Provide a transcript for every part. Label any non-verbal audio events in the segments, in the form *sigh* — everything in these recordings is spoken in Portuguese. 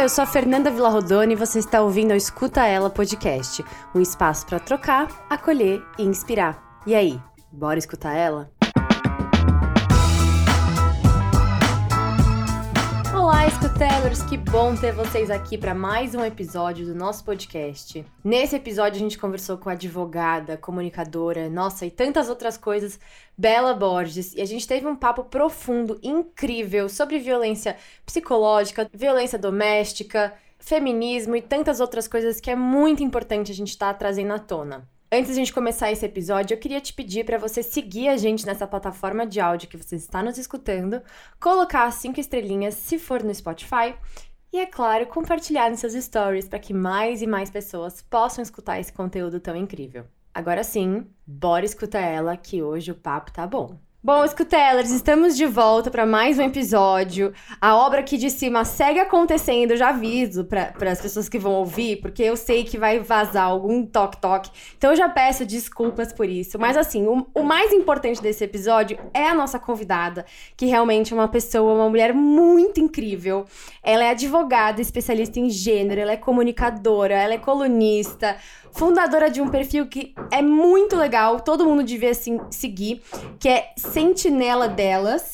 Olá, eu sou a Fernanda Villarrodone e você está ouvindo o Escuta Ela Podcast, um espaço para trocar, acolher e inspirar. E aí, bora escutar ela? Escutelers! Que bom ter vocês aqui para mais um episódio do nosso podcast. Nesse episódio, a gente conversou com a advogada, comunicadora, nossa, e tantas outras coisas, Bela Borges, e a gente teve um papo profundo, incrível, sobre violência psicológica, violência doméstica, feminismo e tantas outras coisas que é muito importante a gente estar tá trazendo à tona. Antes de a gente começar esse episódio, eu queria te pedir para você seguir a gente nessa plataforma de áudio que você está nos escutando, colocar cinco estrelinhas se for no Spotify e, é claro, compartilhar nos seus stories para que mais e mais pessoas possam escutar esse conteúdo tão incrível. Agora sim, bora escutar ela que hoje o papo tá bom. Bom, escutelers, estamos de volta para mais um episódio. A obra aqui de cima segue acontecendo, eu já aviso para as pessoas que vão ouvir, porque eu sei que vai vazar algum toque-toque. Então eu já peço desculpas por isso. Mas assim, o, o, mais importante desse episódio é a nossa convidada, que realmente é uma pessoa, uma mulher muito incrível. Ela é advogada, especialista em gênero, ela é comunicadora, ela é colunista fundadora de um perfil que é muito legal, todo mundo devia assim, seguir, que é Sentinela Delas.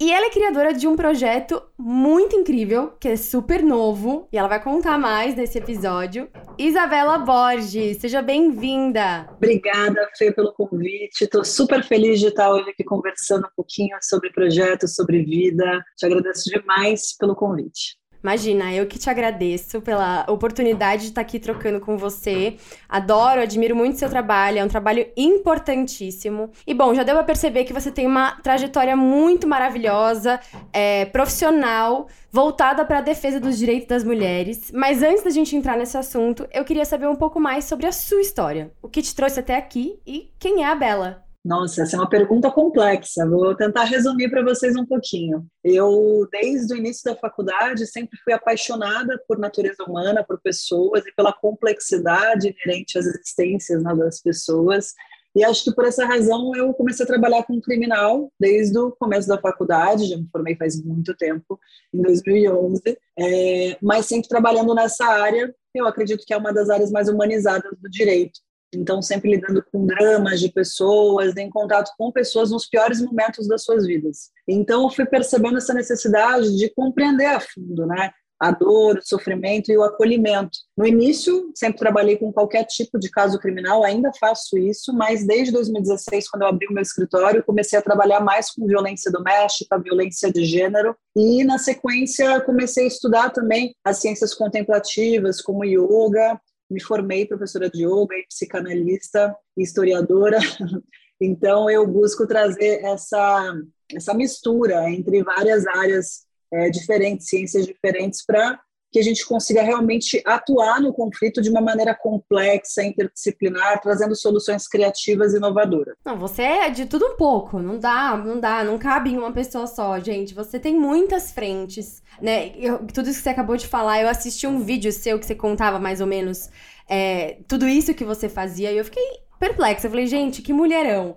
E ela é criadora de um projeto muito incrível, que é super novo, e ela vai contar mais nesse episódio. Isabela Borges, seja bem-vinda! Obrigada, Fê, pelo convite. Estou super feliz de estar hoje aqui conversando um pouquinho sobre projetos, sobre vida. Te agradeço demais pelo convite. Imagina, eu que te agradeço pela oportunidade de estar aqui trocando com você. Adoro, admiro muito seu trabalho, é um trabalho importantíssimo. E bom, já deu pra perceber que você tem uma trajetória muito maravilhosa, é, profissional, voltada para a defesa dos direitos das mulheres. Mas antes da gente entrar nesse assunto, eu queria saber um pouco mais sobre a sua história. O que te trouxe até aqui e quem é a Bela? Nossa, essa é uma pergunta complexa. Vou tentar resumir para vocês um pouquinho. Eu, desde o início da faculdade, sempre fui apaixonada por natureza humana, por pessoas e pela complexidade inerente às existências né, das pessoas. E acho que por essa razão eu comecei a trabalhar com criminal desde o começo da faculdade, já me formei faz muito tempo, em 2011, é, mas sempre trabalhando nessa área, eu acredito que é uma das áreas mais humanizadas do direito. Então, sempre lidando com dramas de pessoas, em contato com pessoas nos piores momentos das suas vidas. Então, eu fui percebendo essa necessidade de compreender a fundo, né? A dor, o sofrimento e o acolhimento. No início, sempre trabalhei com qualquer tipo de caso criminal, ainda faço isso, mas desde 2016, quando eu abri o meu escritório, comecei a trabalhar mais com violência doméstica, violência de gênero, e na sequência comecei a estudar também as ciências contemplativas, como yoga, me formei professora de yoga psicanalista historiadora, *laughs* então eu busco trazer essa, essa mistura entre várias áreas é, diferentes, ciências diferentes, para que a gente consiga realmente atuar no conflito de uma maneira complexa, interdisciplinar, trazendo soluções criativas e inovadoras. Não, você é de tudo um pouco, não dá, não dá, não cabe em uma pessoa só, gente. Você tem muitas frentes, né? Eu, tudo isso que você acabou de falar, eu assisti um vídeo seu que você contava mais ou menos é, tudo isso que você fazia e eu fiquei perplexa. Eu falei, gente, que mulherão.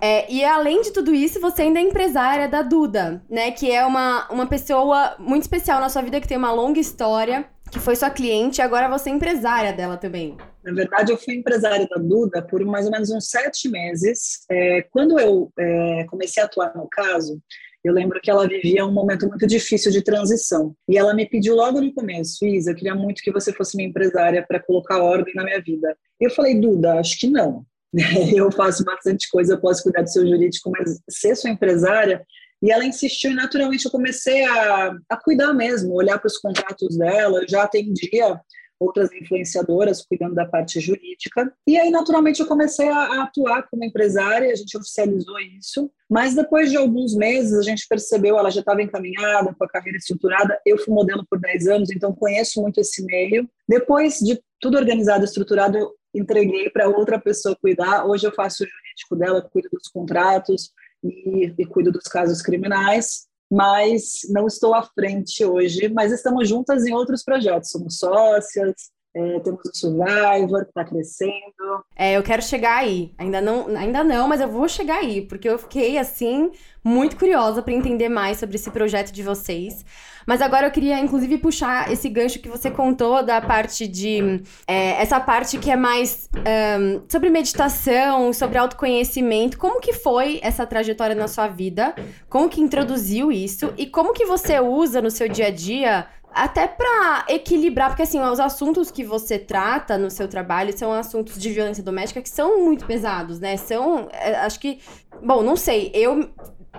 É, e além de tudo isso, você ainda é empresária da Duda, né? Que é uma, uma pessoa muito especial na sua vida, que tem uma longa história, que foi sua cliente e agora você é empresária dela também. Na verdade, eu fui empresária da Duda por mais ou menos uns sete meses. É, quando eu é, comecei a atuar no caso, eu lembro que ela vivia um momento muito difícil de transição. E ela me pediu logo no começo, Isa, eu queria muito que você fosse minha empresária para colocar ordem na minha vida. Eu falei, Duda, acho que não. *laughs* eu faço bastante coisa, eu posso cuidar do seu jurídico, mas ser sua empresária. E ela insistiu e naturalmente eu comecei a, a cuidar mesmo, olhar para os contratos dela. Eu já atendia outras influenciadoras cuidando da parte jurídica. E aí, naturalmente, eu comecei a, atuar como empresária, a gente oficializou isso. Mas depois de alguns meses, a gente percebeu, ela já estava encaminhada, com a carreira estruturada. Eu fui modelo por 10 anos, então conheço muito esse meio. Depois de tudo organizado, estruturado, eu entreguei para outra pessoa cuidar. Hoje eu faço o jurídico dela, cuido dos contratos e, e cuido dos casos criminais, mas não estou à frente hoje. Mas estamos juntas em outros projetos, somos sócias, É, temos o Survivor, que está crescendo. É, eu quero chegar aí. Ainda não, ainda não, mas eu vou chegar aí, porque eu fiquei, assim, muito curiosa para entender mais sobre esse projeto de vocês. Mas agora eu queria, inclusive, puxar esse gancho que você contou da parte de. É, essa parte que é mais um, sobre meditação, sobre autoconhecimento. Como que foi essa trajetória na sua vida? Como que introduziu isso? E como que você usa no seu dia a dia até para equilibrar, porque assim, os assuntos que você trata no seu trabalho são assuntos de violência doméstica que são muito pesados, né? São, é, acho que, bom, não sei, eu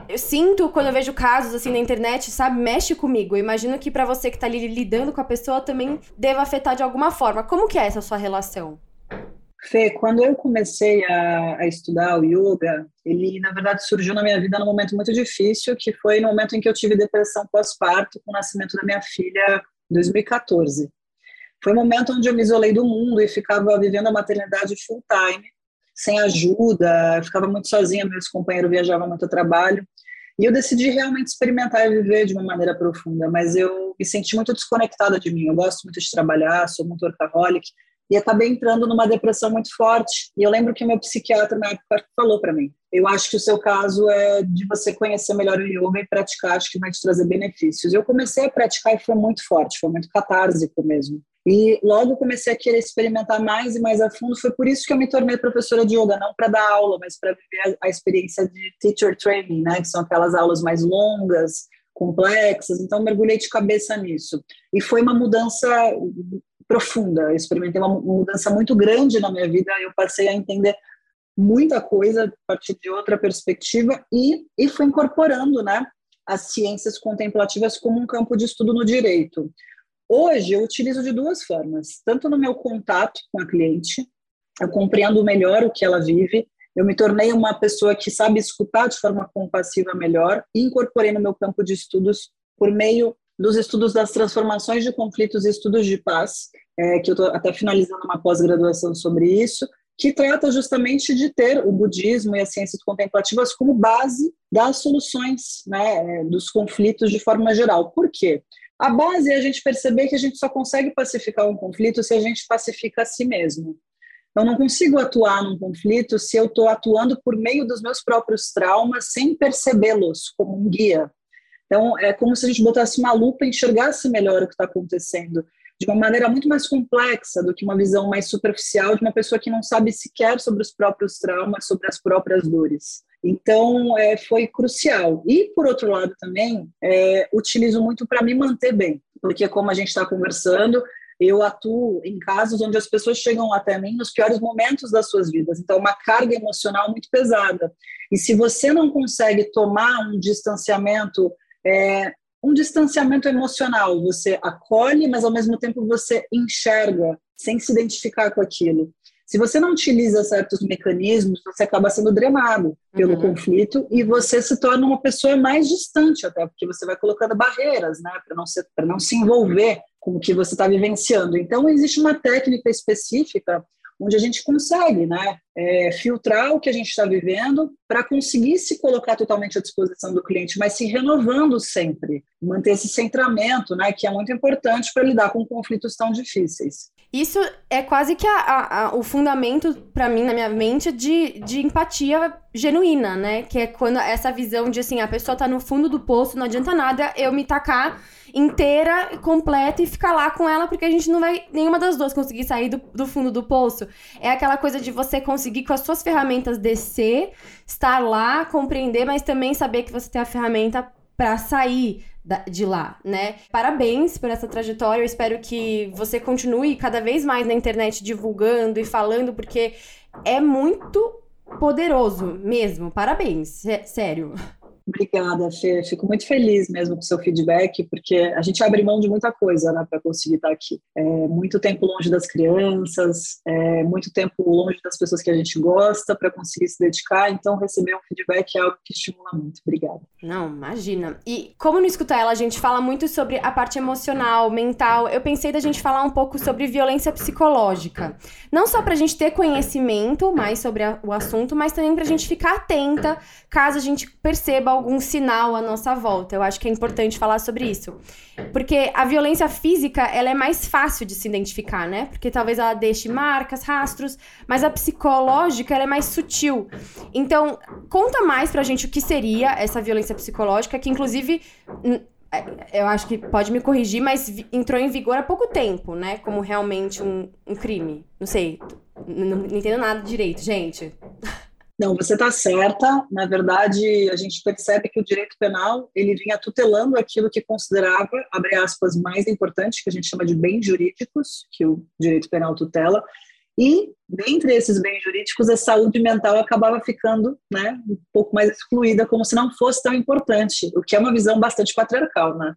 eu sinto quando eu vejo casos assim na internet, sabe, mexe comigo. Eu imagino que para você que tá ali lidando com a pessoa também deva afetar de alguma forma. Como que é essa sua relação? Fê, quando eu comecei a, a, estudar o yoga, ele na verdade surgiu na minha vida num momento muito difícil, que foi no momento em que eu tive depressão pós-parto com o nascimento da minha filha em 2014. Foi um momento onde eu me isolei do mundo e ficava vivendo a maternidade full time sem ajuda, ficava muito sozinha, meus companheiros viajavam muito a trabalho. E eu decidi realmente experimentar e viver de uma maneira profunda, mas eu me senti muito desconectada de mim. Eu gosto muito de trabalhar, sou muito workaholic, e acabei entrando numa depressão muito forte. E eu lembro que meu psiquiatra na época falou para mim: eu acho que o seu caso é de você conhecer melhor o yoga e praticar, acho que vai te trazer benefícios. Eu comecei a praticar e foi muito forte, foi muito catársico mesmo. E logo comecei a querer experimentar mais e mais a fundo. Foi por isso que eu me tornei professora de yoga, não para dar aula, mas para viver a, a, experiência de teacher training, né? Que são aquelas aulas mais longas, complexas. Então, mergulhei de cabeça nisso. E foi uma mudança profunda. Eu experimentei uma mudança muito grande na minha vida. Eu passei a entender muita coisa a partir de outra perspectiva e, e fui incorporando, né? As ciências contemplativas como um campo de estudo no direito. Hoje eu utilizo de duas formas, tanto no meu contato com a cliente, eu compreendo melhor o que ela vive, eu me tornei uma pessoa que sabe escutar de forma compassiva melhor e incorporei no meu campo de estudos por meio dos estudos das transformações de conflitos e estudos de paz, é, que eu estou até finalizando uma pós-graduação sobre isso, que trata justamente de ter o budismo e as ciências contemplativas como base das soluções né, dos conflitos de forma geral. Por quê? A base é a gente perceber que a gente só consegue pacificar um conflito se a gente pacifica a si mesmo. Eu não consigo atuar num conflito se eu estou atuando por meio dos meus próprios traumas sem percebê-los como um guia. Então, é como se a gente botasse uma lupa e enxergasse melhor o que está acontecendo de uma maneira muito mais complexa do que uma visão mais superficial de uma pessoa que não sabe sequer sobre os próprios traumas, sobre as próprias dores. Então, é, foi crucial. E, por outro lado, também, é, utilizo muito para me manter bem, porque, como a gente está conversando, eu atuo em casos onde as pessoas chegam até mim nos piores momentos das suas vidas. Então, uma carga emocional muito pesada. E se você não consegue tomar um distanciamento, é, um distanciamento emocional, você acolhe, mas ao mesmo tempo você enxerga, sem se identificar com aquilo. Se você não utiliza certos mecanismos, você acaba sendo drenado pelo uhum. conflito e você se torna uma pessoa mais distante, até porque você vai colocando barreiras, né, para não, não se envolver com o que você está vivenciando. Então, existe uma técnica específica onde a gente consegue né, é, filtrar o que a gente está vivendo para conseguir se colocar totalmente à disposição do cliente, mas se renovando sempre, manter esse centramento, né, que é muito importante para lidar com conflitos tão difíceis. Isso é quase que a, a, a, o fundamento, para mim, na minha mente, de, de empatia genuína, né? Que é quando essa visão de assim, a pessoa tá no fundo do poço, não adianta nada eu me tacar inteira, completa e ficar lá com ela, porque a gente não vai, nenhuma das duas conseguir sair do, do fundo do poço. É aquela coisa de você conseguir com as suas ferramentas descer, estar lá, compreender, mas também saber que você tem a ferramenta para sair de lá, né? Parabéns por essa trajetória. Eu espero que você continue cada vez mais na internet divulgando e falando, porque é muito poderoso mesmo. Parabéns, sério. Obrigada, Fê. Fico muito feliz mesmo com o seu feedback, porque a gente abre mão de muita coisa né, para conseguir estar aqui. É, muito tempo longe das crianças, é, muito tempo longe das pessoas que a gente gosta para conseguir se dedicar. Então, receber um feedback é algo que estimula muito. Obrigada. Não, imagina. E como no Escuta Ela, a gente fala muito sobre a parte emocional, mental. Eu pensei da gente falar um pouco sobre violência psicológica. Não só para a gente ter conhecimento mais sobre a, o assunto, mas também para a gente ficar atenta caso a gente perceba algum sinal à nossa volta. Eu acho que é importante falar sobre isso. Porque a violência física, ela é mais fácil de se identificar, né? Porque talvez ela deixe marcas, rastros, mas a psicológica, ela é mais sutil. Então, conta mais pra gente o que seria essa violência psicológica, que inclusive é, eu acho que pode me corrigir, mas entrou em vigor há pouco tempo, né? Como realmente um, um crime. Não sei, não, não entendo nada direito, gente. *laughs* Não, você está certa. Na verdade, a gente percebe que o direito penal ele vinha tutelando aquilo que considerava, abre aspas, mais importante, que a gente chama de bens jurídicos, que o direito penal tutela, e dentre esses bens jurídicos, a saúde mental acabava ficando né, um pouco mais excluída, como se não fosse tão importante, o que é uma visão bastante patriarcal. Né?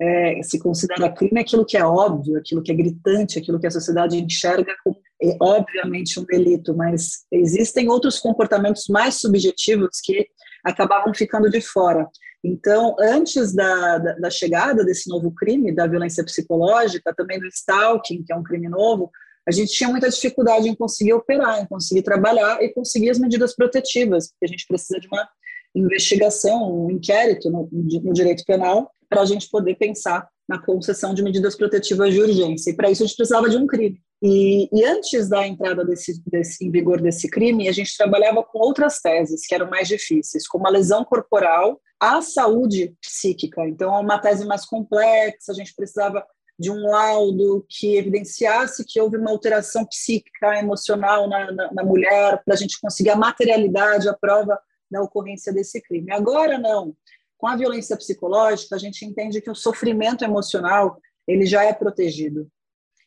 É, se considera crime aquilo que é óbvio, aquilo que é gritante, aquilo que a sociedade enxerga como, é, obviamente, um delito, mas existem outros comportamentos mais subjetivos que acabavam ficando de fora. Então, antes da, da, da chegada desse novo crime, da violência psicológica, também do stalking, que é um crime novo, a gente tinha muita dificuldade em conseguir operar, em conseguir trabalhar e conseguir as medidas protetivas, porque a gente precisa de uma investigação, um inquérito no, no direito penal para a gente poder pensar na concessão de medidas protetivas de urgência. E para isso a gente precisava de um crime. E, e antes da entrada desse, desse, em vigor desse crime, a gente trabalhava com outras teses que eram mais difíceis, como a lesão corporal à saúde psíquica. Então, é uma tese mais complexa, a gente precisava de um laudo que evidenciasse que houve uma alteração psíquica, emocional na, na, na mulher, para a gente conseguir a materialidade, a prova da ocorrência desse crime. Agora, não. Com a violência psicológica, a gente entende que o sofrimento emocional ele já é protegido.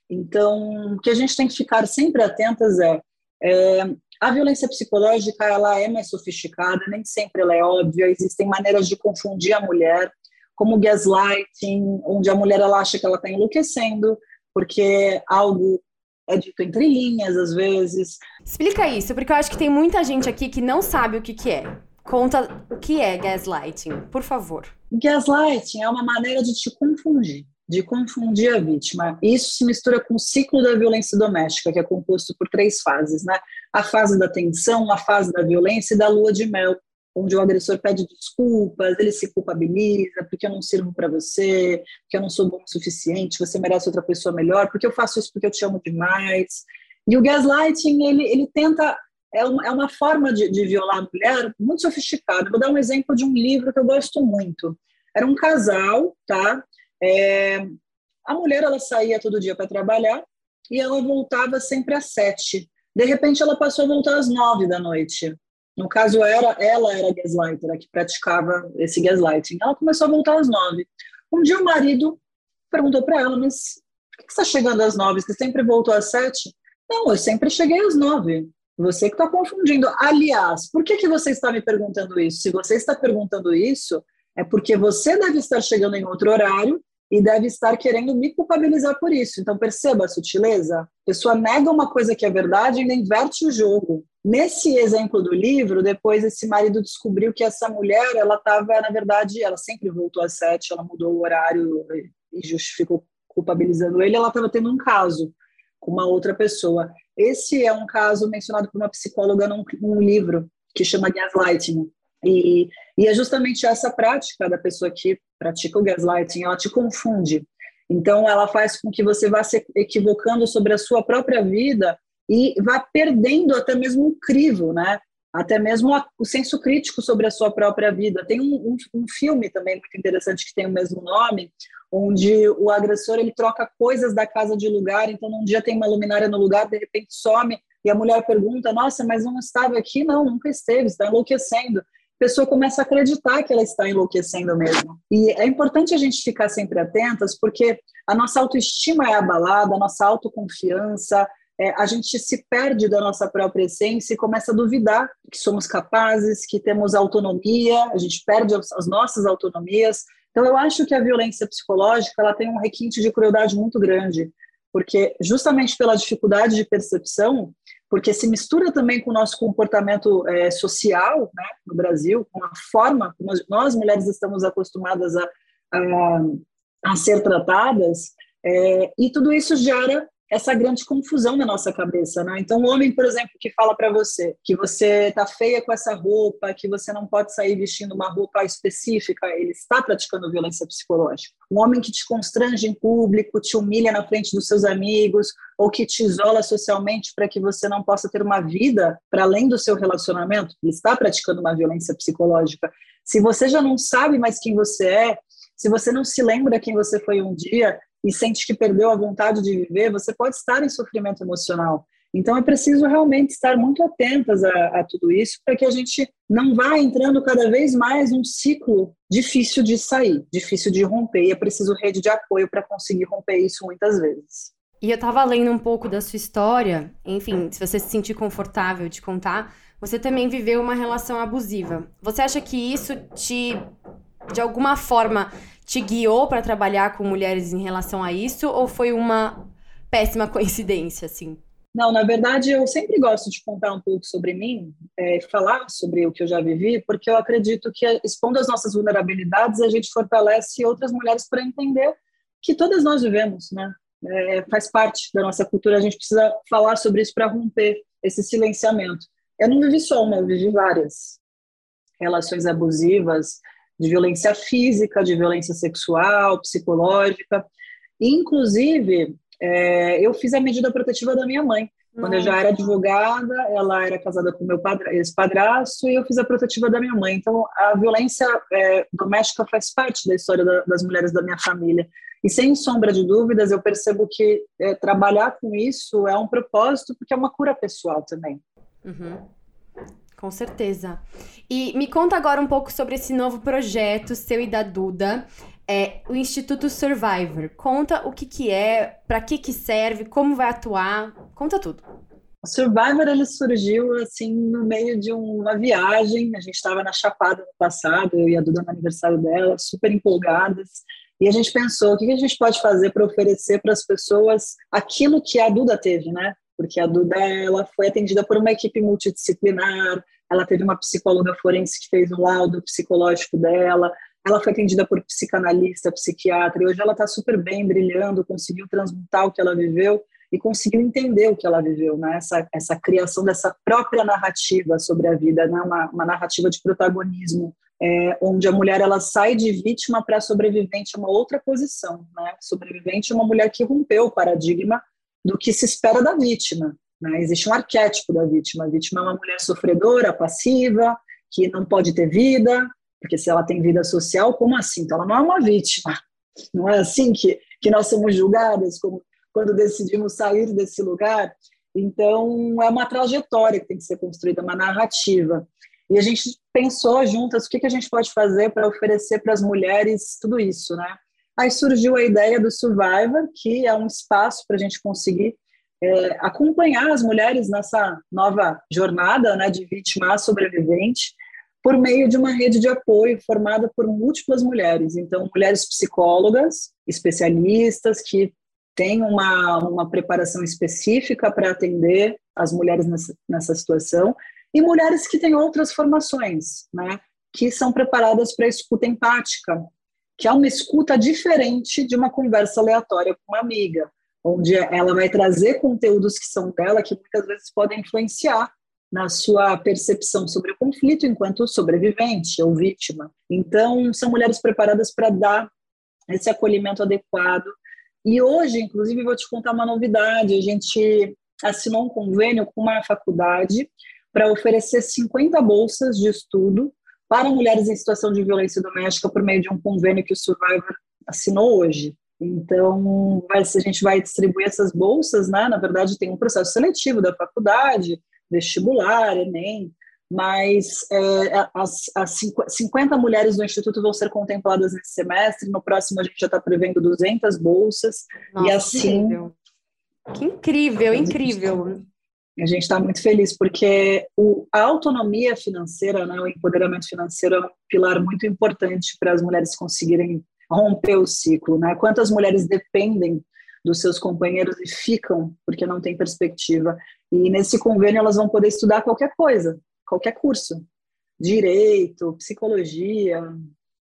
Então, o que a gente tem que ficar sempre atentas é, é a violência psicológica ela é mais sofisticada, nem sempre ela é óbvia, existem maneiras de confundir a mulher, como gaslighting, onde a mulher ela acha que ela está enlouquecendo, porque algo é dito entre linhas, às vezes. Explica isso, porque eu acho que tem muita gente aqui que não sabe o que, que é. Conta o que é gaslighting, por favor. Gaslighting é uma maneira de te confundir, de confundir a vítima. Isso se mistura com o ciclo da violência doméstica, que é composto por três fases, né? A fase da tensão, a fase da violência e da lua de mel, onde o agressor pede desculpas, ele se culpabiliza, porque eu não sirvo para você, porque eu não sou bom o suficiente, você merece outra pessoa melhor, porque eu faço isso porque eu te amo demais. E o gaslighting, ele, ele tenta, é uma, é uma forma de, de violar a mulher muito sofisticada. Vou dar um exemplo de um livro que eu gosto muito. Era um casal, tá? É, a mulher, ela saía todo dia para trabalhar e ela voltava sempre às sete. De repente, ela passou a voltar às nove da noite. No caso, era, ela era gaslighter, a que praticava esse gaslighting. Ela começou a voltar às nove. Um dia o marido perguntou para ela, mas por que você está chegando às nove? Você sempre voltou às sete? Não, eu sempre cheguei às nove. Você que está confundindo. Aliás, por que, que você está me perguntando isso? Se você está perguntando isso, é porque você deve estar chegando em outro horário e deve estar querendo me culpabilizar por isso. Então, perceba a sutileza. A pessoa nega uma coisa que é verdade e ainda inverte o jogo. Nesse exemplo do livro, depois esse marido descobriu que essa mulher, ela estava, na verdade, ela sempre voltou às sete, ela mudou o horário e justificou culpabilizando ele, ela estava tendo um caso com uma outra pessoa. Esse é um caso mencionado por uma psicóloga num, num livro que chama Gaslighting. E, e é justamente essa prática da pessoa que pratica o gaslighting, ela te confunde. Então, ela faz com que você vá se equivocando sobre a sua própria vida e vá perdendo até mesmo o crivo, né? Até mesmo o senso crítico sobre a sua própria vida. Tem um, um, um, filme também muito interessante que tem o mesmo nome, onde o agressor ele troca coisas da casa de lugar. Então, um dia tem uma luminária no lugar, de repente some e a mulher pergunta: Nossa, mas não estava aqui? Não, nunca esteve, está enlouquecendo pessoa começa a acreditar que ela está enlouquecendo mesmo. E é importante a gente ficar sempre atentas, porque a nossa autoestima é abalada, a nossa autoconfiança, é, a gente se perde da nossa própria essência e começa a duvidar que somos capazes, que temos autonomia, a gente perde as, as nossas autonomias. Então, eu acho que a violência psicológica ela tem um requinte de crueldade muito grande, porque justamente pela dificuldade de percepção, porque se mistura também com o nosso comportamento é, social né, no Brasil, com a forma como nós, mulheres estamos acostumadas a, a, a ser tratadas, é, e tudo isso gera essa grande confusão na nossa cabeça, né? Então, um homem, por exemplo, que fala para você que você tá feia com essa roupa, que você não pode sair vestindo uma roupa específica, ele está praticando violência psicológica. Um homem que te constrange em público, te humilha na frente dos seus amigos, ou que te isola socialmente para que você não possa ter uma vida para além do seu relacionamento, ele está praticando uma violência psicológica. Se você já não sabe mais quem você é, se você não se lembra quem você foi um dia e sente que perdeu a vontade de viver, você pode estar em sofrimento emocional. Então é preciso realmente estar muito atentas a, a tudo isso para que a gente não vá entrando cada vez mais num ciclo difícil de sair, difícil de romper. E é preciso rede de apoio para conseguir romper isso muitas vezes. E eu estava lendo um pouco da sua história, enfim, se você se sentir confortável de contar, você também viveu uma relação abusiva. Você acha que isso te, de alguma forma, te guiou para trabalhar com mulheres em relação a isso ou foi uma péssima *laughs* coincidência, assim? Não, na verdade, eu sempre gosto de contar um pouco sobre mim, é, falar sobre o que eu já vivi, porque eu acredito que expondo as nossas vulnerabilidades, a gente fortalece outras mulheres para entender que todas nós vivemos, né? É, faz parte da nossa cultura, a gente precisa falar sobre isso para romper esse silenciamento. Eu não vivi só uma, eu vivi várias relações abusivas, de violência física, de violência sexual, psicológica. Inclusive, é, eu fiz a medida protetiva da minha mãe. Quando eu já era advogada, ela era casada com meu ex-padrasto e eu fiz a protetiva da minha mãe. Então, a violência é, doméstica faz parte da história da, das mulheres da minha família. E sem sombra de dúvidas, eu percebo que é, trabalhar com isso é um propósito, porque é uma cura pessoal também. Uhum. Com certeza. E me conta agora um pouco sobre esse novo projeto seu e da Duda, é o Instituto Survivor. Conta o que que é, para que que serve, como vai atuar, conta tudo. O Survivor ele surgiu assim no meio de uma viagem. A gente estava na Chapada no passado, eu e a Duda no aniversário dela, super empolgadas. E a gente pensou, o que a gente pode fazer para oferecer para as pessoas aquilo que a Duda teve, né? Porque a Duda ela foi atendida por uma equipe multidisciplinar, ela teve uma psicóloga forense que fez o laudo psicológico dela, ela foi atendida por psicanalista, psiquiatra, e hoje ela está super bem, brilhando, conseguiu transmutar o que ela viveu e conseguiu entender o que ela viveu, né? essa, essa criação dessa própria narrativa sobre a vida, né? uma, uma narrativa de protagonismo, é, onde a mulher ela sai de vítima para sobrevivente, uma outra posição. Né? Sobrevivente é uma mulher que rompeu o paradigma do que se espera da vítima. Né? Existe um arquétipo da vítima. A vítima é uma mulher sofredora, passiva, que não pode ter vida, porque se ela tem vida social, como assim? Então ela não é uma vítima. Não é assim que, que nós somos julgadas como quando decidimos sair desse lugar. Então é uma trajetória que tem que ser construída, uma narrativa. E a gente pensou juntas o que, que a gente pode fazer para oferecer para as mulheres tudo isso, né? Aí surgiu a ideia do Survivor, que é um espaço para a gente conseguir é, acompanhar as mulheres nessa nova jornada né, de vítima a sobrevivente, por meio de uma rede de apoio formada por múltiplas mulheres. Então, mulheres psicólogas, especialistas que têm uma, uma preparação específica para atender as mulheres nessa, nessa situação, e mulheres que têm outras formações, né, que são preparadas para escuta empática, que é uma escuta diferente de uma conversa aleatória com uma amiga, onde ela vai trazer conteúdos que são dela, que muitas vezes podem influenciar na sua percepção sobre o conflito enquanto sobrevivente ou vítima. Então, são mulheres preparadas para dar esse acolhimento adequado. E hoje, inclusive, vou te contar uma novidade: a gente assinou um convênio com uma faculdade para oferecer 50 bolsas de estudo para mulheres em situação de violência doméstica por meio de um convênio que o Survivor assinou hoje. Então, a gente vai distribuir essas bolsas, né? Na verdade, tem um processo seletivo da faculdade, vestibular, Enem, mas é, as, as 50 mulheres do Instituto vão ser contempladas nesse semestre. No próximo, a gente já está prevendo 200 bolsas. Nossa, e assim. Que incrível, incrível. A gente está muito feliz porque o, a autonomia financeira, né, o empoderamento financeiro é um pilar muito importante para as mulheres conseguirem romper o ciclo. Né? Quantas mulheres dependem dos seus companheiros e ficam porque não tem perspectiva. E nesse convênio elas vão poder estudar qualquer coisa, qualquer curso. Direito, psicologia,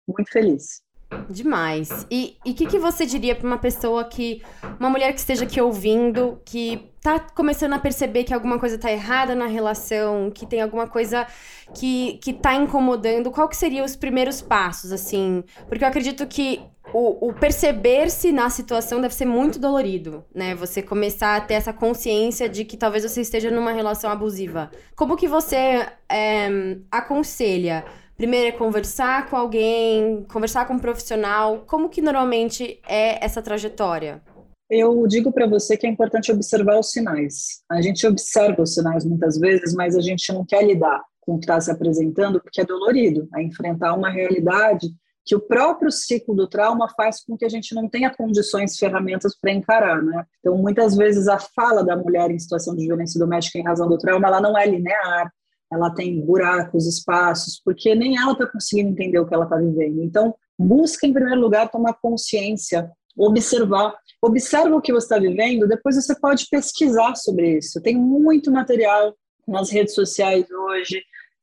muito feliz. Demais. E o que, que você diria para uma pessoa que. Uma mulher que esteja aqui ouvindo, que tá começando a perceber que alguma coisa tá errada na relação, que tem alguma coisa que, que tá incomodando, qual que seriam os primeiros passos, assim? Porque eu acredito que o, o perceber-se na situação deve ser muito dolorido, né? Você começar a ter essa consciência de que talvez você esteja numa relação abusiva. Como que você é, aconselha Primeiro é conversar com alguém, conversar com um profissional. Como que normalmente é essa trajetória? Eu digo para você que é importante observar os sinais. A gente observa os sinais muitas vezes, mas a gente não quer lidar com o que está se apresentando porque é dolorido. É enfrentar uma realidade que o próprio ciclo do trauma faz com que a gente não tenha condições, ferramentas para encarar, né? Então, muitas vezes a fala da mulher em situação de violência doméstica em razão do trauma, ela não é linear, ela tem buracos, espaços, porque nem ela está conseguindo entender o que ela está vivendo. Então, busca em primeiro lugar tomar consciência, observar, observa o que você está vivendo, depois você pode pesquisar sobre isso. Tem muito material nas redes sociais hoje,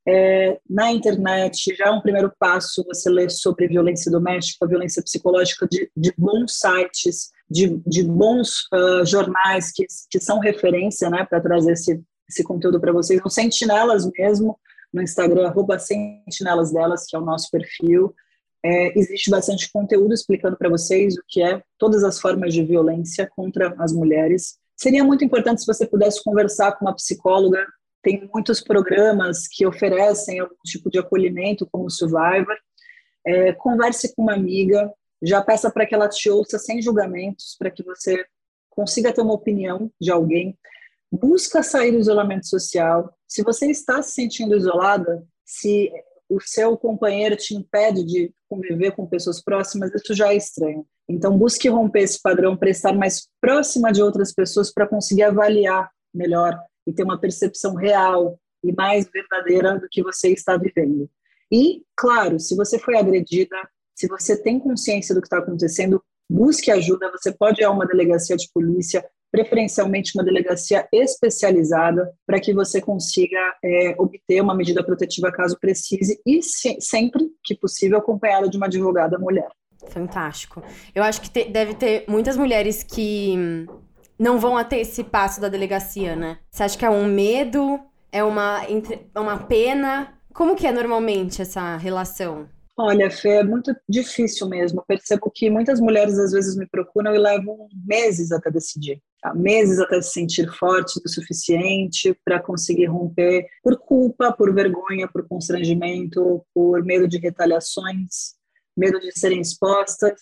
é, na internet, já é um primeiro passo você ler sobre violência doméstica, violência psicológica, de, de bons sites, de, de bons uh, jornais que, que são referência né, para trazer esse, esse conteúdo para vocês no Sentinelas mesmo, no Instagram, arroba Sentinelas delas, que é o nosso perfil. É, existe bastante conteúdo explicando para vocês o que é todas as formas de violência contra as mulheres. Seria muito importante se você pudesse conversar com uma psicóloga. Tem muitos programas que oferecem algum tipo de acolhimento, como Survivor. É, converse com uma amiga, já peça para que ela te ouça sem julgamentos, para que você consiga ter uma opinião de alguém busca sair do isolamento social. Se você está se sentindo isolada, se o seu companheiro te impede de conviver com pessoas próximas, isso já é estranho. Então, busque romper esse padrão para estar mais próxima de outras pessoas para conseguir avaliar melhor e ter uma percepção real e mais verdadeira do que você está vivendo. E, claro, se você foi agredida, se você tem consciência do que está acontecendo, busque ajuda. Você pode ir a uma delegacia de polícia, preferencialmente uma delegacia especializada, para que você consiga é, obter uma medida protetiva caso precise e se, sempre que possível acompanhada de uma advogada mulher. Fantástico. Eu acho que te, deve ter muitas mulheres que não vão até esse passo da delegacia, né? Você acha que é um medo? É uma, é uma pena? Como que é normalmente essa relação? Olha, Fê, é muito difícil mesmo. Eu percebo que muitas mulheres às vezes me procuram e levam meses até decidir. Tá? Meses até se sentir forte o suficiente para conseguir romper por culpa, por vergonha, por constrangimento, por medo de retaliações, medo de serem expostas,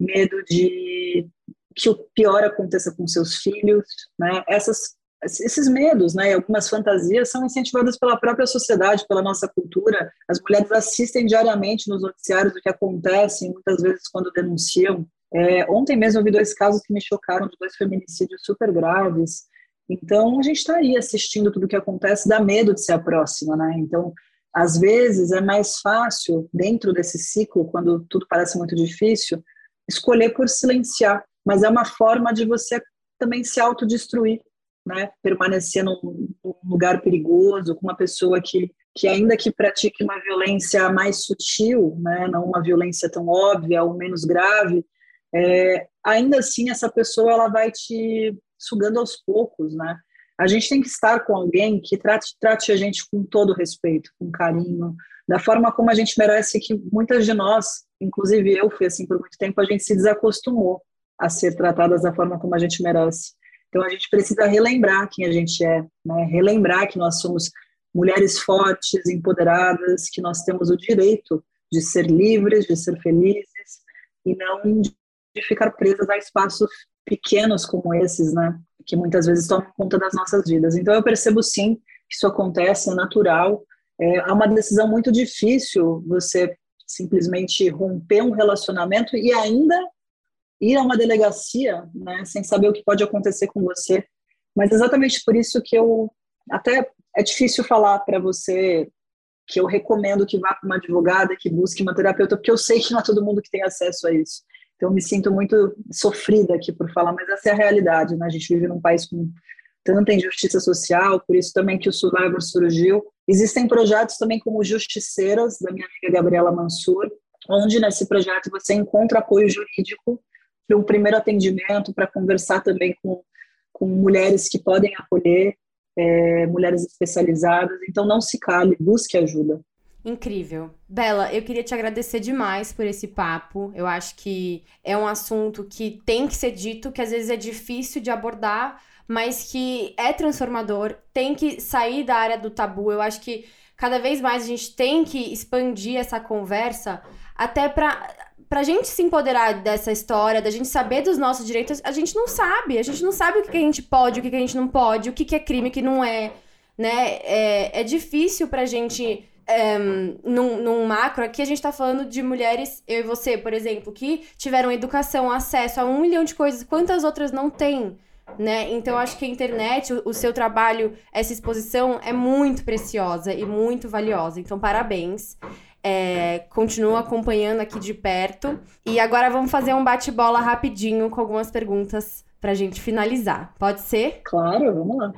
medo de que o pior aconteça com seus filhos, né? Essas esses medos, né, algumas fantasias são incentivadas pela própria sociedade, pela nossa cultura. As mulheres assistem diariamente nos noticiários o que acontece, muitas vezes quando denunciam. É, ontem mesmo eu vi dois casos que me chocaram de dois feminicídios super graves. Então a gente está aí assistindo tudo o que acontece, dá medo de ser a próxima, né? Então às vezes é mais fácil dentro desse ciclo, quando tudo parece muito difícil, escolher por silenciar. Mas é uma forma de você também se autodestruir né, permanecer num, num, lugar perigoso, com uma pessoa que, que ainda que pratique uma violência mais sutil, né, não uma violência tão óbvia ou menos grave, é, ainda assim essa pessoa ela vai te sugando aos poucos, né? A gente tem que estar com alguém que trate, trate a gente com todo respeito, com carinho, da forma como a gente merece, que muitas de nós, inclusive eu fui assim por muito tempo, a gente se desacostumou a ser tratadas da forma como a gente merece. Então a gente precisa relembrar quem a gente é, né? relembrar que nós somos mulheres fortes, empoderadas, que nós temos o direito de ser livres, de ser felizes e não de ficar presas a espaços pequenos como esses, né? Que muitas vezes tomam conta das nossas vidas. Então eu percebo sim que isso acontece, é natural. É, uma decisão muito difícil você simplesmente romper um relacionamento e ainda ir a uma delegacia, né, sem saber o que pode acontecer com você. Mas exatamente por isso que eu até é difícil falar para você que eu recomendo que vá para uma advogada, que busque uma terapeuta, porque eu sei que não é todo mundo que tem acesso a isso. Então eu me sinto muito sofrida aqui por falar, mas essa é a realidade, né? A gente vive num país com tanta injustiça social, por isso também que o Survivor surgiu. Existem projetos também como Justiceiras, da minha amiga Gabriela Mansur, onde nesse projeto você encontra apoio jurídico para um primeiro atendimento, para conversar também com, com mulheres que podem acolher, é, mulheres especializadas. Então, não se cale, busque ajuda. Incrível. Bela, eu queria te agradecer demais por esse papo. Eu acho que é um assunto que tem que ser dito, que às vezes é difícil de abordar, mas que é transformador, tem que sair da área do tabu. Eu acho que cada vez mais a gente tem que expandir essa conversa até para pra gente se empoderar dessa história, da gente saber dos nossos direitos, a gente não sabe. A gente não sabe o que, a gente pode, o que, a gente não pode, o que, que é crime, o que não é. Né? É, é difícil pra gente. É, num, num, macro, aqui a gente tá falando de mulheres, eu e você, por exemplo, que tiveram educação, acesso a um milhão de coisas, quantas outras não têm? Né? Então, acho que a internet, o, o seu trabalho, essa exposição é muito preciosa e muito valiosa. Então, parabéns. É, continuo acompanhando aqui de perto. E agora vamos fazer um bate-bola rapidinho com algumas perguntas pra gente finalizar. Pode ser? Claro, vamos lá.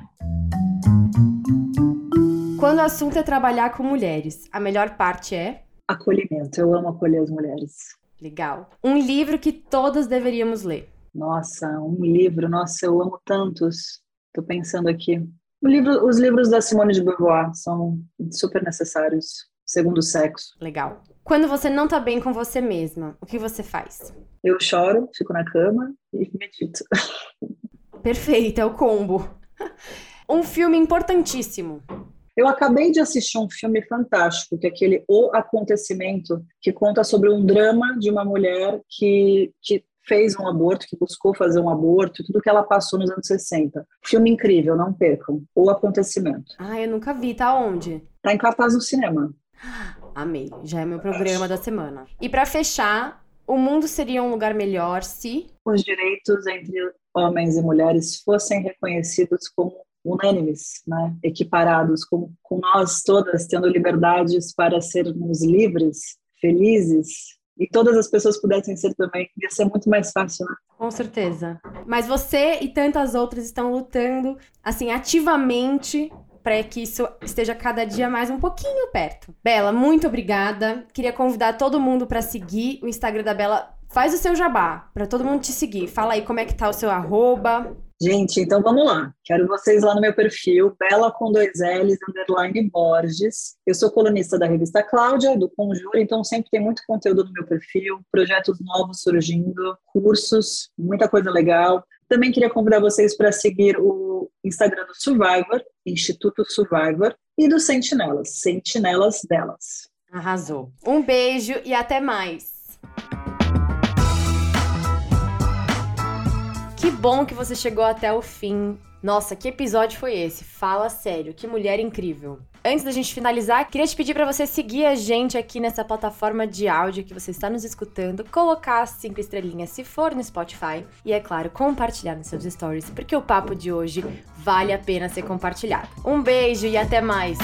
Quando o assunto é trabalhar com mulheres, a melhor parte é? Acolhimento. Eu amo acolher as mulheres. Legal. Um livro que todas deveríamos ler. Nossa, um livro. Nossa, eu amo tantos. Tô pensando aqui. Livro, os livros da Simone de Beauvoir são super necessários segundo sexo. Legal. Quando você não tá bem com você mesma, o que você faz? Eu choro, fico na cama e medito. Perfeito, é o combo. *laughs* Um filme importantíssimo. Eu acabei de assistir um filme fantástico, que é aquele O Acontecimento, que conta sobre um drama de uma mulher que, que fez um aborto, que buscou fazer um aborto, tudo que ela passou nos anos 60. Filme incrível, não percam. O Acontecimento. Ah, eu nunca vi. Tá onde? Tá em cartaz no cinema. Amei, já é meu programa da semana. E para fechar, o mundo seria um lugar melhor se os direitos entre homens e mulheres fossem reconhecidos como unânimes, né? equiparados, com, com nós todas tendo liberdades para sermos livres, felizes, e todas as pessoas pudessem ser também, ia ser muito mais fácil, né? Com certeza. Mas você e tantas outras estão lutando, assim, ativamente para que isso esteja cada dia mais um pouquinho perto. Bela, muito obrigada. Queria convidar todo mundo para seguir o Instagram da Bela. Faz o seu jabá, para todo mundo te seguir. Fala aí como é que tá o seu arroba. Gente, então vamos lá. Quero vocês lá no meu perfil, Bela com dois L's, underline Borges. Eu sou colunista da revista Cláudia, do Conjuro, então sempre tem muito conteúdo no meu perfil, projetos novos surgindo, cursos, muita coisa legal. Também queria convidar vocês para seguir o Instagram do Survivor, Instituto Survivor, e do Sentinelas, Sentinelas delas. Arrasou. Um beijo e até mais. Que bom que você chegou até o fim. Nossa, que episódio foi esse? Fala sério, que mulher incrível. Antes da gente finalizar, queria te pedir para você seguir a gente aqui nessa plataforma de áudio que você está nos escutando, colocar as cinco estrelinhas se for no Spotify e, é claro, compartilhar nos seus stories, porque o papo de hoje vale a pena ser compartilhado. Um beijo e até mais!